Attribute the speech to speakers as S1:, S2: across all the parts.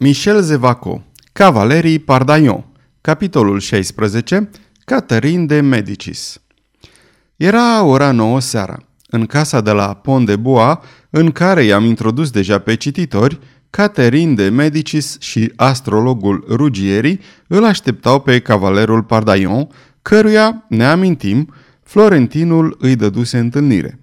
S1: Michel Zevaco, Cavalerii Pardaion, capitolul 16, Catherine de Medicis. Era ora 9 seara. În casa de la Pont de Bois, în care i-am introdus deja pe cititori, Catherine de Medicis și astrologul Ruggieri îl așteptau pe cavalerul Pardaion, căruia, ne amintim, Florentinul îi dăduse întâlnire.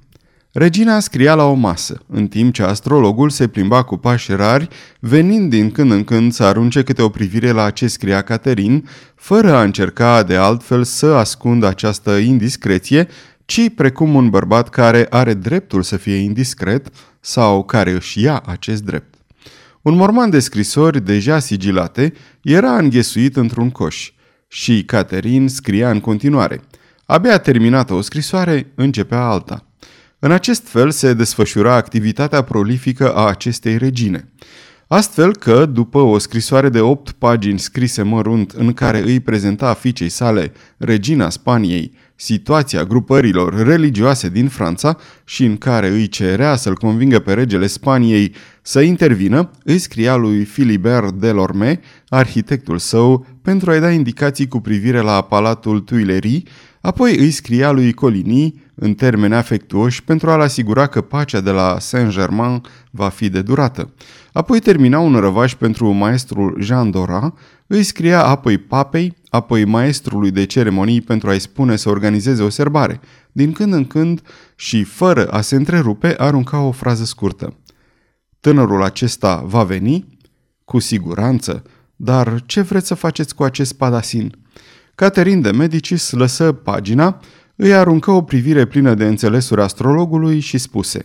S1: Regina scria la o masă, în timp ce astrologul se plimba cu pași rari, venind din când în când să arunce câte o privire la ce scria Caterin, fără a încerca de altfel să ascundă această indiscreție, ci precum un bărbat care are dreptul să fie indiscret sau care își ia acest drept. Un morman de scrisori deja sigilate era înghesuit într-un coș și Caterin scria în continuare. Abia terminată o scrisoare, începea alta. În acest fel se desfășura activitatea prolifică a acestei regine. Astfel că, după o scrisoare de opt pagini scrise mărunt în care îi prezenta fiicei sale, regina Spaniei, situația grupărilor religioase din Franța și în care îi cerea să-l convingă pe regele Spaniei să intervină, îi scria lui Philibert Delorme, arhitectul său, pentru a-i da indicații cu privire la Palatul Tuileries, apoi îi scria lui Coligny, în termeni afectuoși pentru a-l asigura că pacea de la Saint-Germain va fi de durată. Apoi termina un răvaș pentru maestrul Jean Dora, îi scria apoi papei, apoi maestrului de ceremonii pentru a-i spune să organizeze o serbare. Din când în când și fără a se întrerupe, arunca o frază scurtă. Tânărul acesta va veni? Cu siguranță. Dar ce vreți să faceți cu acest padasin? Caterin de Medicis lăsă pagina, îi aruncă o privire plină de înțelesuri astrologului și spuse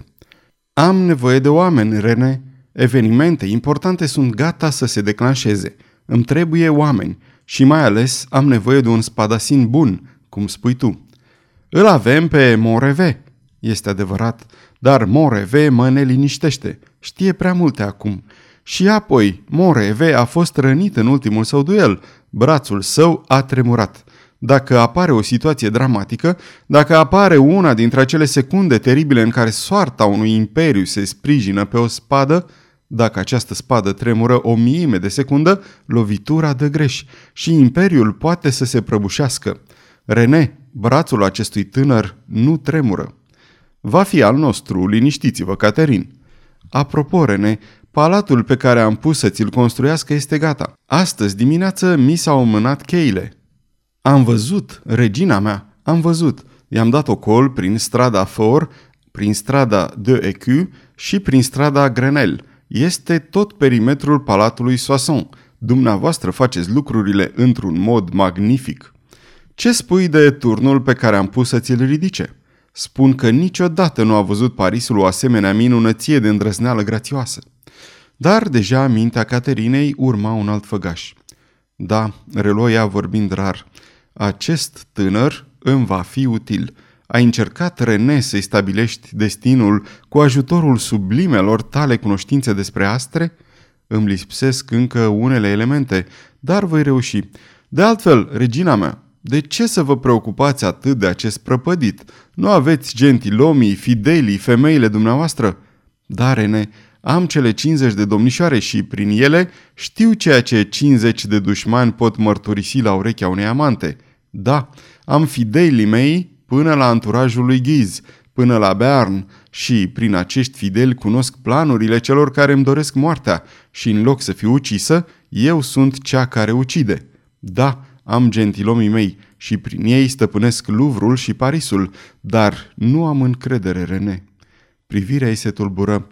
S1: Am nevoie de oameni, Rene. Evenimente importante sunt gata să se declanșeze. Îmi trebuie oameni și mai ales am nevoie de un spadasin bun, cum spui tu. Îl avem pe Moreve, este adevărat, dar Moreve mă neliniștește. Știe prea multe acum. Și apoi, Moreve a fost rănit în ultimul său duel. Brațul său a tremurat. Dacă apare o situație dramatică, dacă apare una dintre acele secunde teribile în care soarta unui imperiu se sprijină pe o spadă, dacă această spadă tremură o miime de secundă, lovitura dă greș și imperiul poate să se prăbușească. René, brațul acestui tânăr nu tremură. Va fi al nostru, liniștiți-vă, Caterin. Apropo, René, palatul pe care am pus să ți-l construiască este gata. Astăzi dimineață mi s-au mânat cheile. Am văzut, regina mea, am văzut. I-am dat o col prin strada For, prin strada de Ecu și prin strada Grenelle. Este tot perimetrul palatului Soissons. Dumneavoastră faceți lucrurile într-un mod magnific. Ce spui de turnul pe care am pus să ți-l ridice? Spun că niciodată nu a văzut Parisul o asemenea minunăție de îndrăzneală grațioasă. Dar deja mintea Caterinei urma un alt făgaș. Da, reluă ea vorbind rar, acest tânăr îmi va fi util. Ai încercat, René, să-i stabilești destinul cu ajutorul sublimelor tale cunoștințe despre astre? Îmi lipsesc încă unele elemente, dar voi reuși. De altfel, regina mea, de ce să vă preocupați atât de acest prăpădit? Nu aveți gentilomii, fidelii, femeile dumneavoastră? Da, Rene, am cele 50 de domnișoare și, prin ele, știu ceea ce 50 de dușmani pot mărturisi la urechea unei amante. Da, am fidelii mei până la anturajul lui Ghiz, până la Bern și, prin acești fideli, cunosc planurile celor care îmi doresc moartea și, în loc să fiu ucisă, eu sunt cea care ucide. Da, am gentilomii mei și prin ei stăpânesc Luvrul și Parisul, dar nu am încredere, Rene. Privirea ei se tulbură.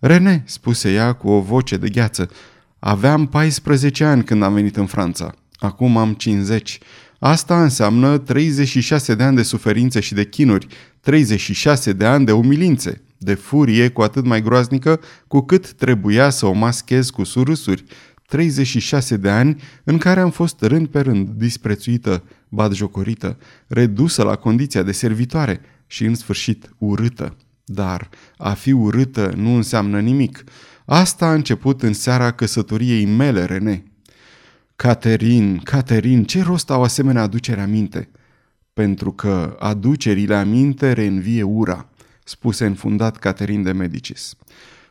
S1: Rene, spuse ea cu o voce de gheață, aveam 14 ani când am venit în Franța. Acum am 50. Asta înseamnă 36 de ani de suferințe și de chinuri, 36 de ani de umilințe, de furie cu atât mai groaznică cu cât trebuia să o maschez cu surâsuri, 36 de ani în care am fost rând pe rând disprețuită, batjocorită, redusă la condiția de servitoare și în sfârșit urâtă. Dar a fi urâtă nu înseamnă nimic. Asta a început în seara căsătoriei mele, Rene. Caterin, Caterin, ce rost au asemenea aducere aminte? Pentru că aducerile aminte reînvie ura, spuse înfundat Caterin de Medicis.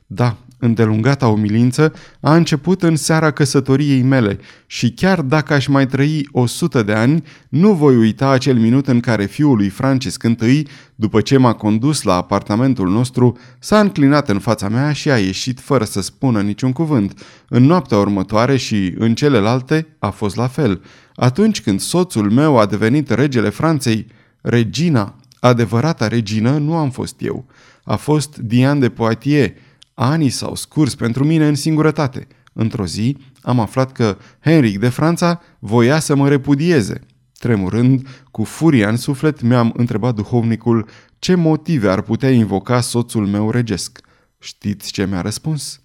S1: Da, îndelungata umilință a început în seara căsătoriei mele și chiar dacă aș mai trăi o sută de ani, nu voi uita acel minut în care fiul lui Francisc I, după ce m-a condus la apartamentul nostru, s-a înclinat în fața mea și a ieșit fără să spună niciun cuvânt. În noaptea următoare și în celelalte a fost la fel. Atunci când soțul meu a devenit regele Franței, regina, adevărata regină, nu am fost eu. A fost Diane de Poitiers, Anii s-au scurs pentru mine în singurătate. Într-o zi am aflat că Henric de Franța voia să mă repudieze. Tremurând, cu furia în suflet, mi-am întrebat duhovnicul ce motive ar putea invoca soțul meu regesc. Știți ce mi-a răspuns?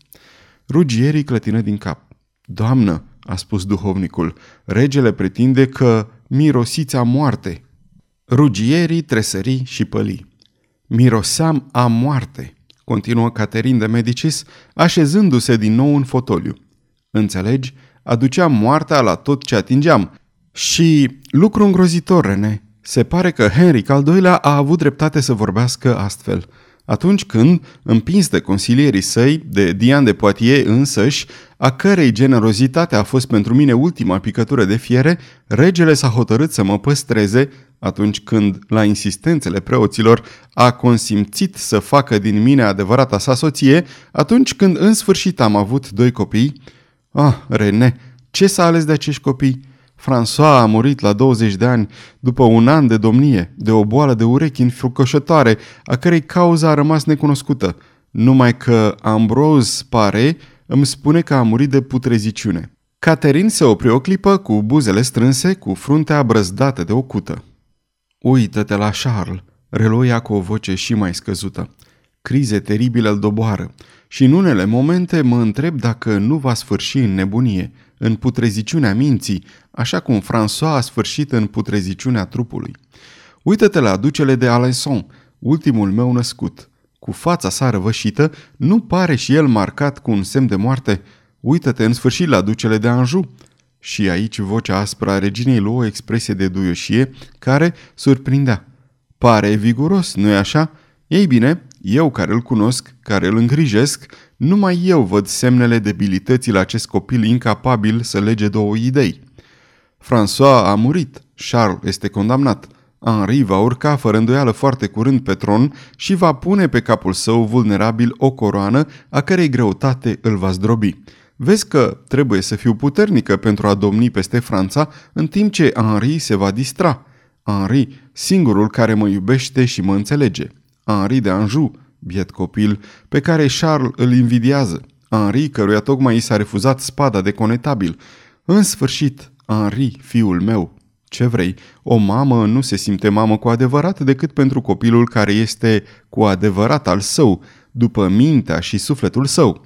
S1: Rugierii clătină din cap. Doamnă, a spus duhovnicul, regele pretinde că mirosiți a moarte. Rugierii tresări și păli. Miroseam a moarte continuă Caterin de Medicis, așezându-se din nou în fotoliu. Înțelegi? Aduceam moartea la tot ce atingeam. Și lucru îngrozitor, Rene. Se pare că Henric al II-lea a avut dreptate să vorbească astfel. Atunci când, împins de consilierii săi, de Diane de Poitiers însăși, a cărei generozitate a fost pentru mine ultima picătură de fiere, regele s-a hotărât să mă păstreze atunci când, la insistențele preoților, a consimțit să facă din mine adevărata sa soție, atunci când în sfârșit am avut doi copii. Ah, René, ce s-a ales de acești copii? François a murit la 20 de ani, după un an de domnie, de o boală de urechi înfrucoșătoare, a cărei cauza a rămas necunoscută, numai că Ambrose pare îmi spune că a murit de putreziciune. Caterin se opri o clipă cu buzele strânse, cu fruntea brăzdată de o cută. Uită-te la Charles, reloia cu o voce și mai scăzută. Crize teribile îl doboară și în unele momente mă întreb dacă nu va sfârși în nebunie, în putreziciunea minții, așa cum François a sfârșit în putreziciunea trupului. Uită-te la ducele de Alençon, ultimul meu născut. Cu fața sa răvășită, nu pare și el marcat cu un semn de moarte. Uită-te în sfârșit la ducele de Anjou. Și aici vocea aspră a reginei luă o expresie de duioșie care surprindea. Pare viguros, nu-i așa? Ei bine, eu care îl cunosc, care îl îngrijesc, numai eu văd semnele debilității la acest copil incapabil să lege două idei. François a murit, Charles este condamnat. Henri va urca fără îndoială foarte curând pe tron și va pune pe capul său vulnerabil o coroană a cărei greutate îl va zdrobi. Vezi că trebuie să fiu puternică pentru a domni peste Franța, în timp ce Henri se va distra. Henri, singurul care mă iubește și mă înțelege. Henri de Anjou, biet copil, pe care Charles îl invidiază. Henri, căruia tocmai i s-a refuzat spada de conetabil. În sfârșit, Henri, fiul meu. Ce vrei, o mamă nu se simte mamă cu adevărat decât pentru copilul care este cu adevărat al său, după mintea și sufletul său.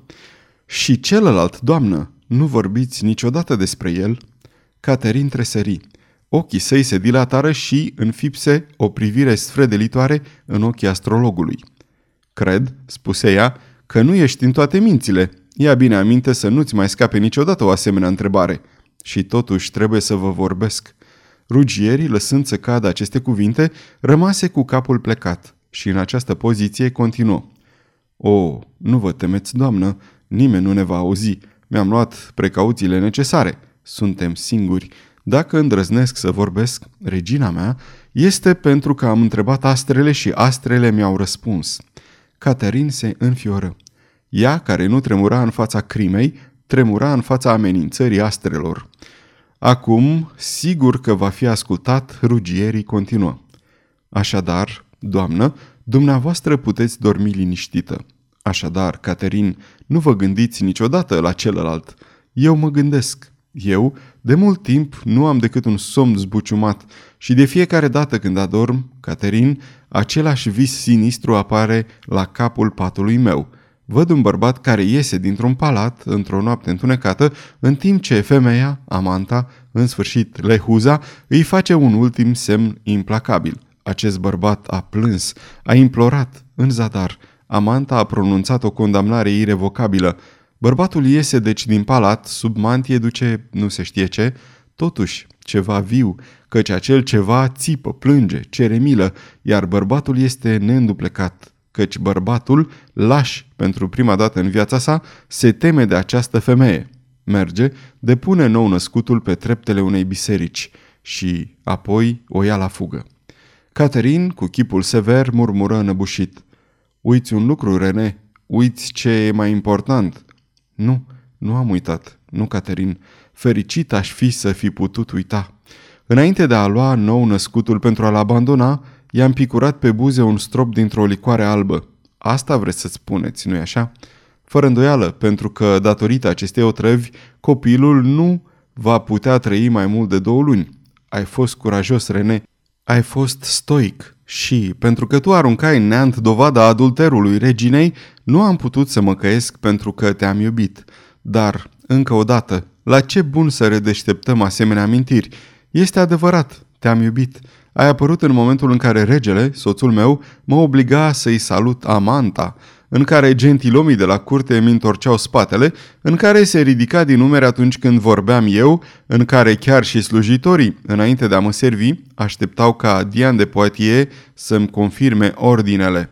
S1: Și celălalt, doamnă, nu vorbiți niciodată despre el?" Caterin tresări. Ochii săi se dilatară și înfipse o privire sfredelitoare în ochii astrologului. Cred, spuse ea, că nu ești în toate mințile. Ia bine aminte să nu-ți mai scape niciodată o asemenea întrebare. Și totuși trebuie să vă vorbesc. Rugierii, lăsând să cadă aceste cuvinte, rămase cu capul plecat și în această poziție continuă. O, nu vă temeți, doamnă, Nimeni nu ne va auzi. Mi-am luat precauțiile necesare. Suntem singuri. Dacă îndrăznesc să vorbesc, regina mea, este pentru că am întrebat astrele și astrele mi-au răspuns. Caterin se înfioră. Ea, care nu tremura în fața crimei, tremura în fața amenințării astrelor. Acum, sigur că va fi ascultat, rugierii continuă. Așadar, doamnă, dumneavoastră puteți dormi liniștită. Așadar, Caterin, nu vă gândiți niciodată la celălalt. Eu mă gândesc. Eu, de mult timp, nu am decât un somn zbuciumat și de fiecare dată când adorm, Caterin, același vis sinistru apare la capul patului meu. Văd un bărbat care iese dintr-un palat într-o noapte întunecată, în timp ce femeia, Amanta, în sfârșit lehuza, îi face un ultim semn implacabil. Acest bărbat a plâns, a implorat, în zadar, Amanta a pronunțat o condamnare irevocabilă. Bărbatul iese deci din palat, sub mantie duce nu se știe ce, totuși ceva viu, căci acel ceva țipă, plânge, cere milă, iar bărbatul este neînduplecat. căci bărbatul, laș pentru prima dată în viața sa, se teme de această femeie. Merge, depune nou născutul pe treptele unei biserici și apoi o ia la fugă. Caterin, cu chipul sever, murmură înăbușit. Uiți un lucru, Rene, uiți ce e mai important. Nu, nu am uitat, nu, Caterin. Fericit aș fi să fi putut uita. Înainte de a lua nou născutul pentru a-l abandona, i-am picurat pe buze un strop dintr-o licoare albă. Asta vreți să spuneți, nu-i așa? Fără îndoială, pentru că, datorită acestei otrăvi, copilul nu va putea trăi mai mult de două luni. Ai fost curajos, Rene, ai fost stoic și, pentru că tu aruncai în neant dovada adulterului reginei, nu am putut să mă căiesc pentru că te-am iubit. Dar, încă o dată, la ce bun să redeșteptăm asemenea amintiri? Este adevărat, te-am iubit. Ai apărut în momentul în care regele, soțul meu, mă obliga să-i salut amanta, în care gentilomii de la curte îmi întorceau spatele, în care se ridica din numere atunci când vorbeam eu, în care chiar și slujitorii, înainte de a mă servi, așteptau ca Dian de Poitiers să-mi confirme ordinele.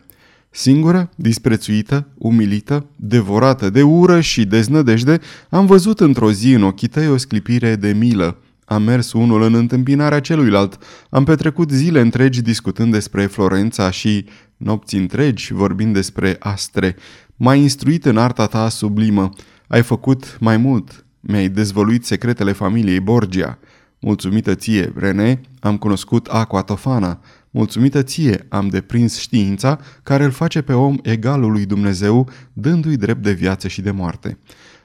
S1: Singură, disprețuită, umilită, devorată de ură și deznădejde, am văzut într-o zi în ochii tăi o sclipire de milă. Am mers unul în întâmpinarea celuilalt. Am petrecut zile întregi discutând despre Florența și nopți întregi vorbind despre astre. M-ai instruit în arta ta sublimă. Ai făcut mai mult. Mi-ai dezvăluit secretele familiei Borgia. Mulțumită ție, René, am cunoscut Aqua Tofana. Mulțumită ție, am deprins știința care îl face pe om egalul lui Dumnezeu, dându-i drept de viață și de moarte.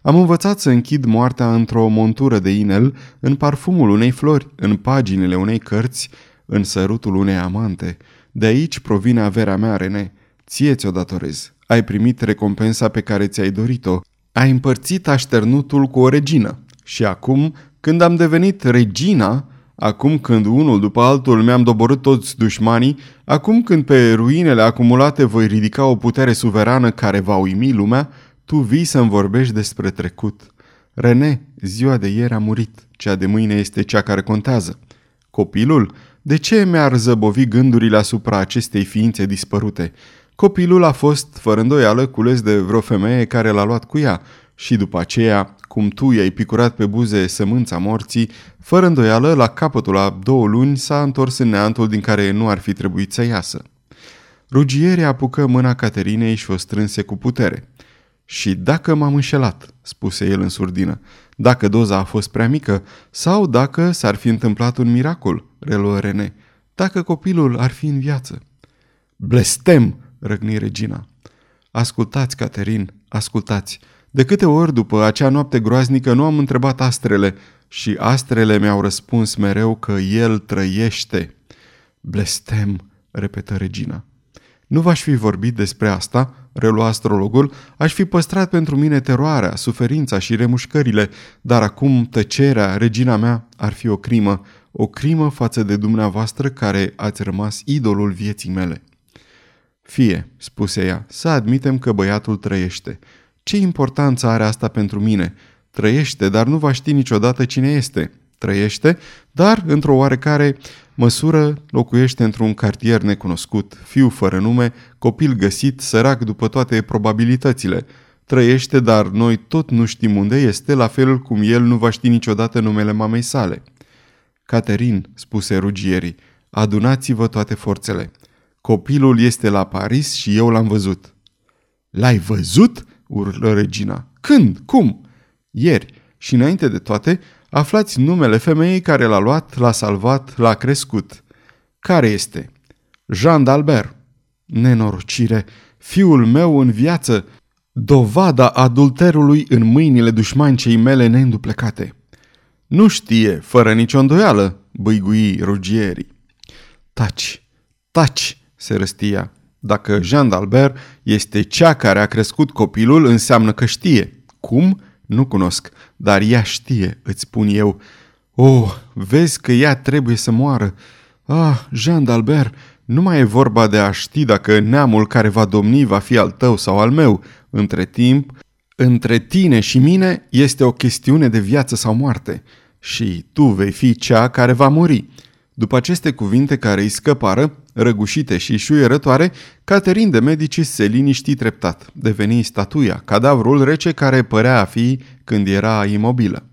S1: Am învățat să închid moartea într-o montură de inel, în parfumul unei flori, în paginile unei cărți, în sărutul unei amante. De aici provine averea mea, Rene. Ție ți-o datorez. Ai primit recompensa pe care ți-ai dorit-o. Ai împărțit așternutul cu o regină. Și acum, când am devenit regina, acum când unul după altul mi-am doborât toți dușmanii, acum când pe ruinele acumulate voi ridica o putere suverană care va uimi lumea, tu vii să-mi vorbești despre trecut. René, ziua de ieri a murit, cea de mâine este cea care contează. Copilul? De ce mi-ar zăbovi gândurile asupra acestei ființe dispărute? Copilul a fost, fără îndoială, cules de vreo femeie care l-a luat cu ea și după aceea, cum tu i-ai picurat pe buze sămânța morții, fără îndoială, la capătul a două luni s-a întors în neantul din care nu ar fi trebuit să iasă. Rugierea apucă mâna Caterinei și o strânse cu putere. Și dacă m-am înșelat, spuse el în surdină, dacă doza a fost prea mică sau dacă s-ar fi întâmplat un miracol, reluă Rene, dacă copilul ar fi în viață. Blestem, răgni regina. Ascultați, Caterin, ascultați. De câte ori după acea noapte groaznică nu am întrebat astrele și astrele mi-au răspuns mereu că el trăiește. Blestem, repetă regina. Nu v-aș fi vorbit despre asta, relua astrologul, aș fi păstrat pentru mine teroarea, suferința și remușcările, dar acum tăcerea, regina mea, ar fi o crimă, o crimă față de dumneavoastră care ați rămas idolul vieții mele. Fie, spuse ea, să admitem că băiatul trăiește. Ce importanță are asta pentru mine? Trăiește, dar nu va ști niciodată cine este. Trăiește, dar, într-o oarecare măsură, locuiește într-un cartier necunoscut, fiu fără nume, copil găsit, sărac după toate probabilitățile. Trăiește, dar noi tot nu știm unde este, la fel cum el nu va ști niciodată numele mamei sale. Caterin, spuse rugierii, adunați-vă toate forțele. Copilul este la Paris și eu l-am văzut. L-ai văzut? Urlă regina. Când? Cum? Ieri. Și înainte de toate, aflați numele femeii care l-a luat, l-a salvat, l-a crescut. Care este? Jean d'Albert. Nenorocire, fiul meu în viață, dovada adulterului în mâinile dușmancei mele neînduplecate. Nu știe, fără nicio îndoială, băigui rugierii. Taci, taci, se răstia. Dacă Jean d'Albert este cea care a crescut copilul, înseamnă că știe. Cum? Nu cunosc, dar ea știe, îți spun eu. Oh, vezi că ea trebuie să moară. Ah, Jean d'Albert, nu mai e vorba de a ști dacă neamul care va domni va fi al tău sau al meu. Între timp, între tine și mine este o chestiune de viață sau moarte. Și tu vei fi cea care va muri. După aceste cuvinte care îi scăpară, răgușite și șuierătoare, Caterin de Medici se liniști treptat. Deveni statuia, cadavrul rece care părea a fi când era imobilă.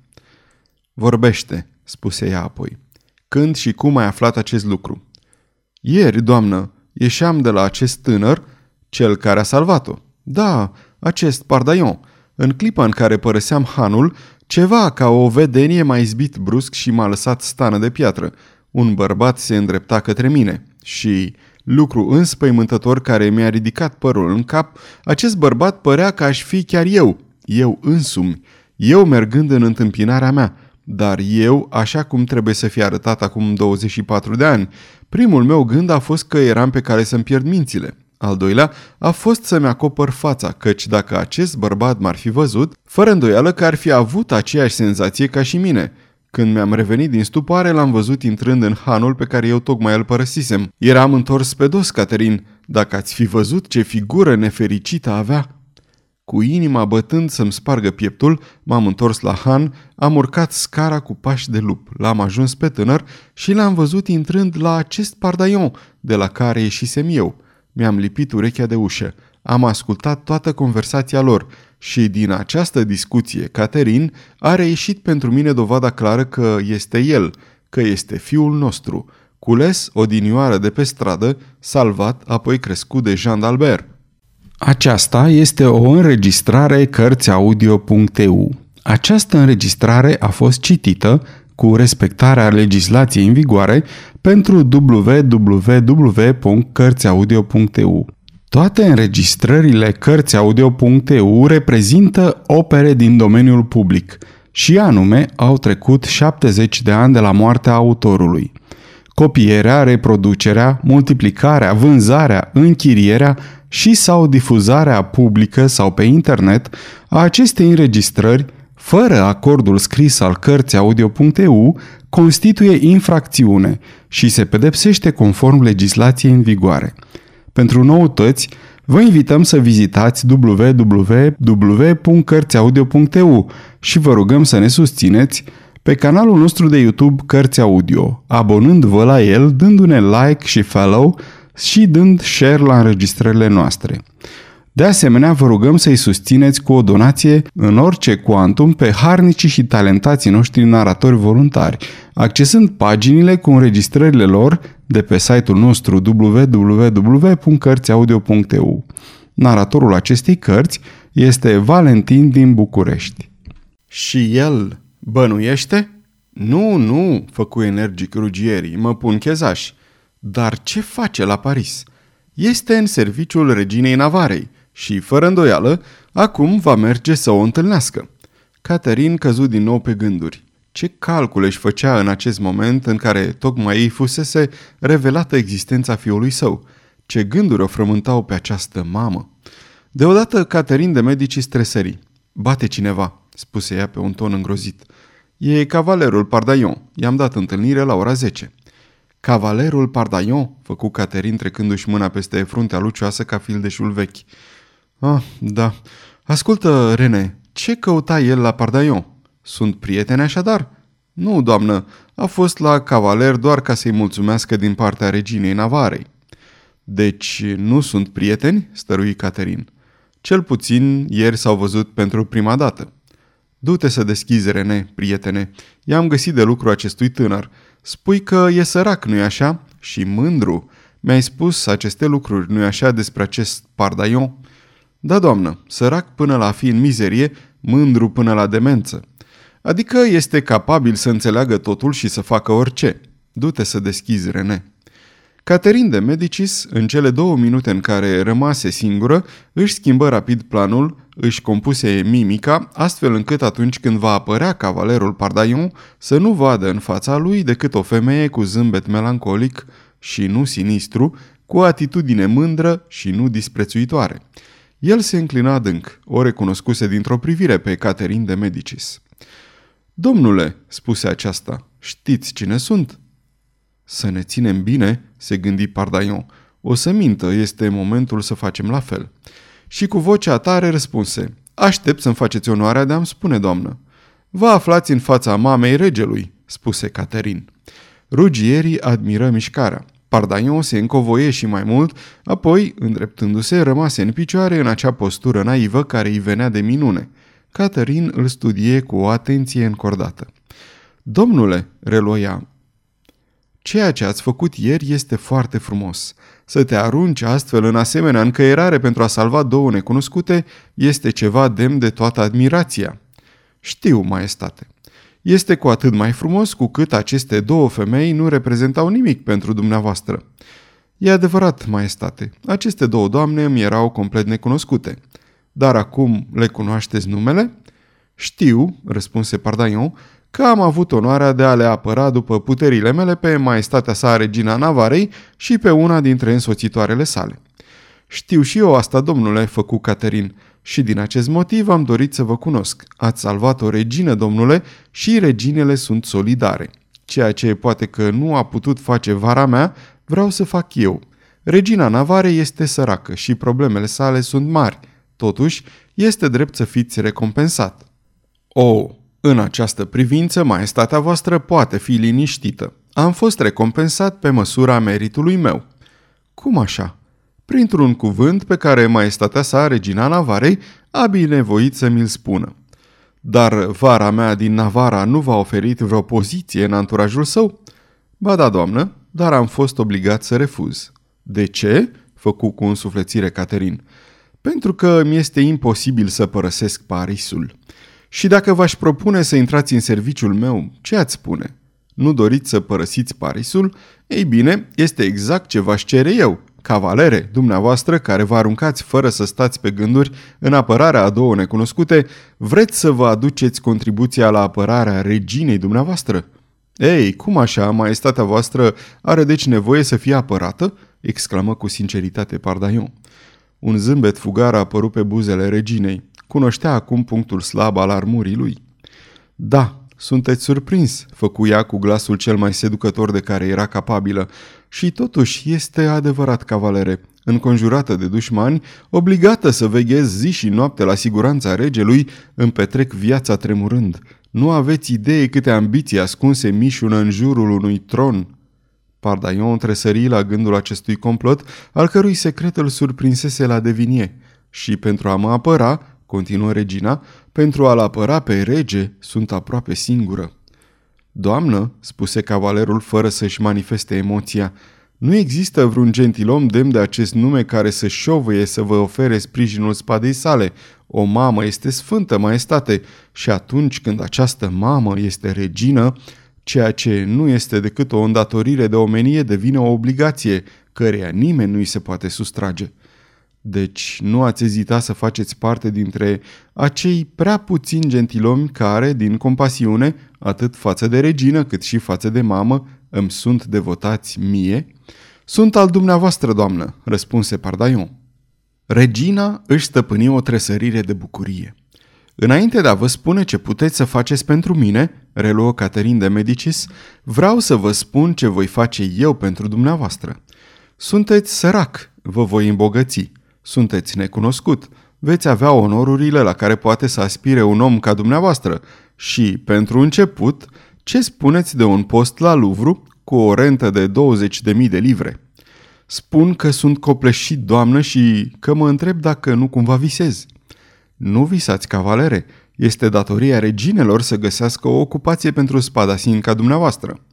S1: Vorbește, spuse ea apoi. Când și cum ai aflat acest lucru? Ieri, doamnă, ieșeam de la acest tânăr, cel care a salvat-o. Da, acest Pardaion. În clipa în care părăseam hanul, ceva ca o vedenie m-a izbit brusc și m-a lăsat stană de piatră. Un bărbat se îndrepta către mine și, lucru înspăimântător care mi-a ridicat părul în cap, acest bărbat părea că aș fi chiar eu, eu însumi, eu mergând în întâmpinarea mea, dar eu așa cum trebuie să fie arătat acum 24 de ani. Primul meu gând a fost că eram pe care să-mi pierd mințile. Al doilea a fost să-mi acopăr fața, căci dacă acest bărbat m-ar fi văzut, fără îndoială că ar fi avut aceeași senzație ca și mine. Când mi-am revenit din stupare, l-am văzut intrând în hanul pe care eu tocmai îl părăsisem. Eram întors pe dos, Caterin. Dacă ați fi văzut ce figură nefericită avea, cu inima bătând să-mi spargă pieptul, m-am întors la Han, am urcat scara cu pași de lup, l-am ajuns pe tânăr și l-am văzut intrând la acest pardaion de la care ieșisem eu. Mi-am lipit urechea de ușă, am ascultat toată conversația lor și din această discuție, Caterin a reieșit pentru mine dovada clară că este el, că este fiul nostru, cules odinioară de pe stradă, salvat, apoi crescut de Jean d'Albert. Aceasta este o înregistrare Cărțiaudio.eu. Această înregistrare a fost citită cu respectarea legislației în vigoare pentru www.cărțiaudio.eu. Toate înregistrările Cărțiaudio.eu reprezintă opere din domeniul public și anume au trecut 70 de ani de la moartea autorului. Copierea, reproducerea, multiplicarea, vânzarea, închirierea și sau difuzarea publică sau pe internet a acestei înregistrări fără acordul scris al cărții audio.eu constituie infracțiune și se pedepsește conform legislației în vigoare. Pentru noutăți, vă invităm să vizitați www.cărțiaudio.eu și vă rugăm să ne susțineți pe canalul nostru de YouTube Cărți Audio, abonând-vă la el, dându-ne like și follow și dând share la înregistrările noastre. De asemenea, vă rugăm să-i susțineți cu o donație în orice cuantum pe harnicii și talentații noștri naratori voluntari, accesând paginile cu înregistrările lor de pe site-ul nostru www.cărțiaudio.eu. Naratorul acestei cărți este Valentin din București. Și el bănuiește? Nu, nu, făcu energic rugierii, mă pun chezași. Dar ce face la Paris? Este în serviciul reginei Navarei și, fără îndoială, acum va merge să o întâlnească. Caterin căzu din nou pe gânduri. Ce calcule își făcea în acest moment în care tocmai ei fusese revelată existența fiului său? Ce gânduri o frământau pe această mamă? Deodată Caterin de Medici stresări. Bate cineva, spuse ea pe un ton îngrozit. E cavalerul Pardaion. I-am dat întâlnire la ora 10. Cavalerul Pardaion, făcu Caterin trecându-și mâna peste fruntea lucioasă ca fildeșul vechi. Ah, da. Ascultă, Rene, ce căuta el la Pardaion? Sunt prieteni așadar? Nu, doamnă, a fost la cavaler doar ca să-i mulțumească din partea reginei Navarei. Deci nu sunt prieteni? stărui Caterin. Cel puțin ieri s-au văzut pentru prima dată. Du-te să deschizi, Rene, prietene. I-am găsit de lucru acestui tânăr. Spui că e sărac, nu-i așa? Și mândru. Mi-ai spus aceste lucruri, nu-i așa, despre acest pardaion? Da, doamnă, sărac până la fi în mizerie, mândru până la demență. Adică este capabil să înțeleagă totul și să facă orice. Du-te să deschizi, Rene. Caterin de Medicis, în cele două minute în care rămase singură, își schimbă rapid planul, își compuse mimica, astfel încât atunci când va apărea cavalerul Pardaion să nu vadă în fața lui decât o femeie cu zâmbet melancolic și nu sinistru, cu o atitudine mândră și nu disprețuitoare. El se înclina adânc, o recunoscuse dintr-o privire pe Caterin de Medicis. Domnule, spuse aceasta, știți cine sunt?" Să ne ținem bine, se gândi Pardaion. O să mintă, este momentul să facem la fel. Și cu vocea tare răspunse, Aștept să-mi faceți onoarea de a-mi spune, doamnă. Vă aflați în fața mamei regelui, spuse Caterin. Rugierii admiră mișcarea. Pardaion se încovoie și mai mult, apoi, îndreptându-se, rămase în picioare în acea postură naivă care îi venea de minune. Caterin îl studie cu o atenție încordată. Domnule, reloia, ceea ce ați făcut ieri este foarte frumos. Să te arunci astfel în asemenea încăierare pentru a salva două necunoscute este ceva demn de toată admirația. Știu, maestate. Este cu atât mai frumos cu cât aceste două femei nu reprezentau nimic pentru dumneavoastră. E adevărat, maestate, aceste două doamne îmi erau complet necunoscute. Dar acum le cunoașteți numele? Știu, răspunse Pardaion, că am avut onoarea de a le apăra după puterile mele pe maestatea sa regina Navarei și pe una dintre însoțitoarele sale. Știu și eu asta, domnule, făcu Caterin, și din acest motiv am dorit să vă cunosc. Ați salvat o regină, domnule, și reginele sunt solidare. Ceea ce poate că nu a putut face vara mea, vreau să fac eu. Regina Navare este săracă și problemele sale sunt mari. Totuși, este drept să fiți recompensat. O, în această privință, maestatea voastră poate fi liniștită. Am fost recompensat pe măsura meritului meu. Cum așa? Printr-un cuvânt pe care maestatea sa, regina Navarei, a binevoit să mi-l spună. Dar vara mea din Navara nu v-a oferit vreo poziție în anturajul său? Ba da, doamnă, dar am fost obligat să refuz. De ce? făcu cu însuflețire Caterin. Pentru că mi este imposibil să părăsesc Parisul. Și dacă v-aș propune să intrați în serviciul meu, ce ați spune? Nu doriți să părăsiți Parisul? Ei bine, este exact ce v-aș cere eu. Cavalere, dumneavoastră care vă aruncați fără să stați pe gânduri în apărarea a două necunoscute, vreți să vă aduceți contribuția la apărarea reginei dumneavoastră? Ei, cum așa, maestatea voastră are deci nevoie să fie apărată? exclamă cu sinceritate Pardaion. Un zâmbet fugar a apărut pe buzele reginei. Cunoștea acum punctul slab al armurii lui. Da, sunteți surprins, făcu ea cu glasul cel mai seducător de care era capabilă. Și totuși este adevărat, cavalere. Înconjurată de dușmani, obligată să veghez zi și noapte la siguranța regelui, îmi petrec viața tremurând. Nu aveți idee câte ambiții ascunse mișună în jurul unui tron. Pardaion tresări la gândul acestui complot, al cărui secret îl surprinsese la devinie. Și pentru a mă apăra, continuă regina, pentru a-l apăra pe rege, sunt aproape singură. Doamnă, spuse cavalerul fără să-și manifeste emoția, nu există vreun gentilom demn de acest nume care să șovăie să vă ofere sprijinul spadei sale. O mamă este sfântă, maestate, și atunci când această mamă este regină, ceea ce nu este decât o îndatorire de omenie devine o obligație, căreia nimeni nu-i se poate sustrage. Deci nu ați ezita să faceți parte dintre acei prea puțini gentilomi care, din compasiune, atât față de regină cât și față de mamă, îmi sunt devotați mie? Sunt al dumneavoastră, doamnă, răspunse Pardaion. Regina își stăpâni o tresărire de bucurie. Înainte de a vă spune ce puteți să faceți pentru mine, reluă Caterin de Medicis, vreau să vă spun ce voi face eu pentru dumneavoastră. Sunteți sărac, vă voi îmbogăți. Sunteți necunoscut, veți avea onorurile la care poate să aspire un om ca dumneavoastră și, pentru început, ce spuneți de un post la Louvre cu o rentă de 20.000 de livre? Spun că sunt copleșit, doamnă, și că mă întreb dacă nu cumva visez. Nu visați, cavalere, este datoria reginelor să găsească o ocupație pentru spadasin ca dumneavoastră.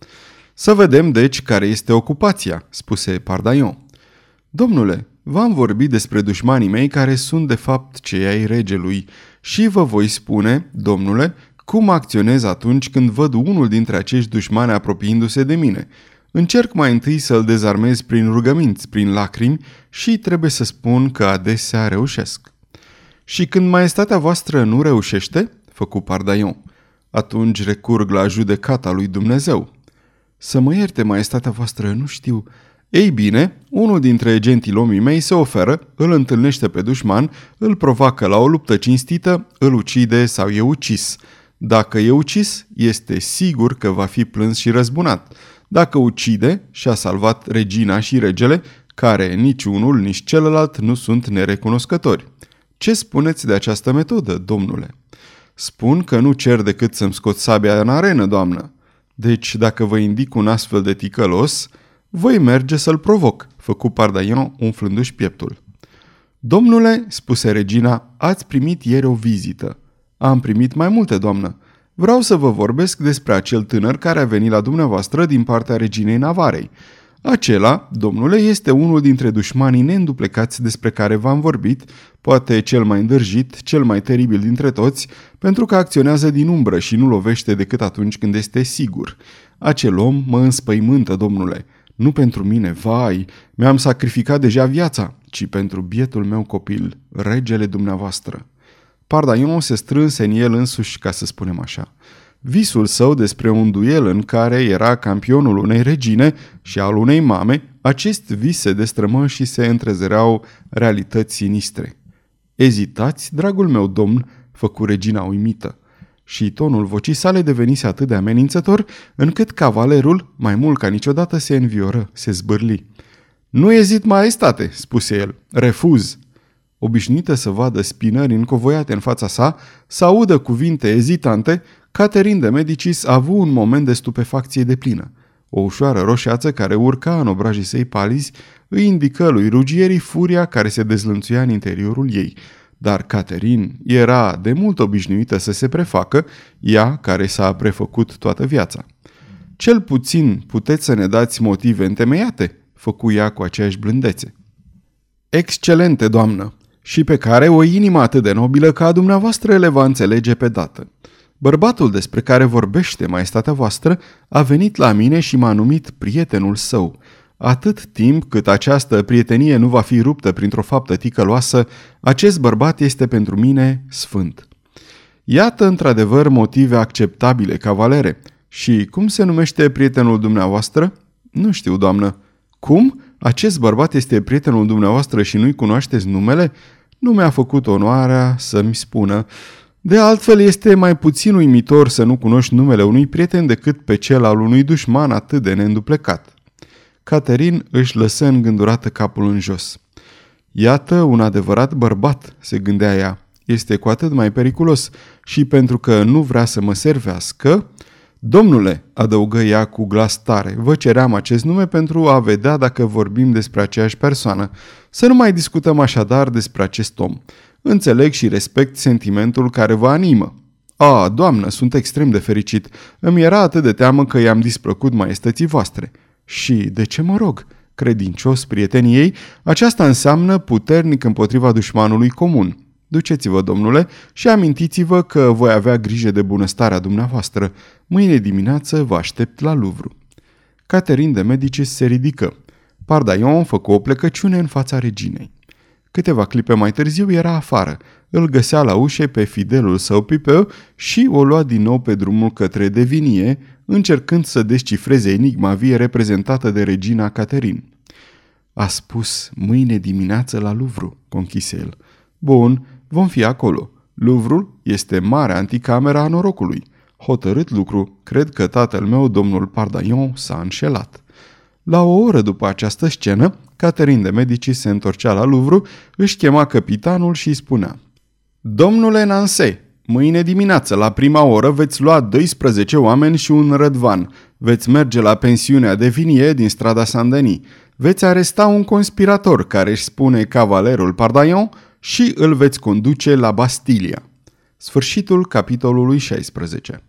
S1: Să vedem, deci, care este ocupația, spuse Pardaion. Domnule, v-am vorbit despre dușmanii mei care sunt de fapt cei ai regelui și vă voi spune, domnule, cum acționez atunci când văd unul dintre acești dușmani apropiindu-se de mine. Încerc mai întâi să-l dezarmez prin rugăminți, prin lacrimi și trebuie să spun că adesea reușesc. Și când maestatea voastră nu reușește, făcu Pardaion, atunci recurg la judecata lui Dumnezeu. Să mă ierte, maestatea voastră, nu știu. Ei bine, unul dintre gentilomii mei se oferă, îl întâlnește pe dușman, îl provoacă la o luptă cinstită, îl ucide sau e ucis. Dacă e ucis, este sigur că va fi plâns și răzbunat. Dacă ucide, și-a salvat regina și regele, care nici unul, nici celălalt nu sunt nerecunoscători. Ce spuneți de această metodă, domnule? Spun că nu cer decât să-mi scot sabia în arenă, doamnă. Deci, dacă vă indic un astfel de ticălos, voi merge să-l provoc, făcu Pardaion umflându-și pieptul. Domnule, spuse regina, ați primit ieri o vizită. Am primit mai multe, doamnă. Vreau să vă vorbesc despre acel tânăr care a venit la dumneavoastră din partea reginei Navarei. Acela, domnule, este unul dintre dușmanii neînduplecați despre care v-am vorbit, poate cel mai îndârjit, cel mai teribil dintre toți, pentru că acționează din umbră și nu lovește decât atunci când este sigur. Acel om mă înspăimântă, domnule. Nu pentru mine, vai, mi-am sacrificat deja viața, ci pentru bietul meu copil, regele dumneavoastră. Pardaion se strânse în el însuși, ca să spunem așa. Visul său despre un duel în care era campionul unei regine și al unei mame, acest vis se destrămă și se întrezăreau realități sinistre. Ezitați, dragul meu domn, făcu regina uimită. Și tonul vocii sale devenise atât de amenințător, încât cavalerul, mai mult ca niciodată, se învioră, se zbârli. Nu ezit, maestate, spuse el. Refuz. Obișnuită să vadă spinări încovoiate în fața sa, să audă cuvinte ezitante, Caterin de Medicis a avut un moment de stupefacție de plină. O ușoară roșeață care urca în obrajii săi palizi îi indică lui rugierii furia care se dezlănțuia în interiorul ei. Dar Caterin era de mult obișnuită să se prefacă, ea care s-a prefăcut toată viața. Cel puțin puteți să ne dați motive întemeiate, făcu ea cu aceeași blândețe. Excelente, doamnă, și pe care o inimă atât de nobilă ca a dumneavoastră le va înțelege pe dată. Bărbatul despre care vorbește maestatea voastră a venit la mine și m-a numit prietenul său. Atât timp cât această prietenie nu va fi ruptă printr-o faptă ticăloasă, acest bărbat este pentru mine sfânt. Iată într-adevăr motive acceptabile, cavalere. Și cum se numește prietenul dumneavoastră? Nu știu, doamnă. Cum? Acest bărbat este prietenul dumneavoastră și nu-i cunoașteți numele? Nu mi-a făcut onoarea să-mi spună. De altfel, este mai puțin uimitor să nu cunoști numele unui prieten decât pe cel al unui dușman atât de neînduplecat. Caterin își lăsă îngândurată capul în jos. Iată un adevărat bărbat, se gândea ea. Este cu atât mai periculos și pentru că nu vrea să mă servească, Domnule, adăugă ea cu glas tare, vă ceream acest nume pentru a vedea dacă vorbim despre aceeași persoană. Să nu mai discutăm așadar despre acest om. Înțeleg și respect sentimentul care vă animă. A, doamnă, sunt extrem de fericit. Îmi era atât de teamă că i-am displăcut maestății voastre. Și de ce mă rog? Credincios prieteniei, aceasta înseamnă puternic împotriva dușmanului comun. Duceți-vă, domnule, și amintiți-vă că voi avea grijă de bunăstarea dumneavoastră. Mâine dimineață vă aștept la Louvre. Caterin de Medici se ridică. Pardaion făcu o plecăciune în fața reginei. Câteva clipe mai târziu era afară. Îl găsea la ușe pe fidelul său Pipeu și o lua din nou pe drumul către Devinie, încercând să descifreze enigma vie reprezentată de regina Caterin. A spus mâine dimineață la Louvre, conchise el. Bun, vom fi acolo. Louvrul este marea anticamera a norocului. Hotărât lucru, cred că tatăl meu, domnul Pardaion, s-a înșelat. La o oră după această scenă, Caterin de Medici se întorcea la Louvre, își chema capitanul și îi spunea Domnule Nanse, mâine dimineață, la prima oră, veți lua 12 oameni și un rădvan. Veți merge la pensiunea de vinie din strada Saint-Denis. Veți aresta un conspirator care își spune cavalerul Pardaion și îl veți conduce la Bastilia. Sfârșitul capitolului 16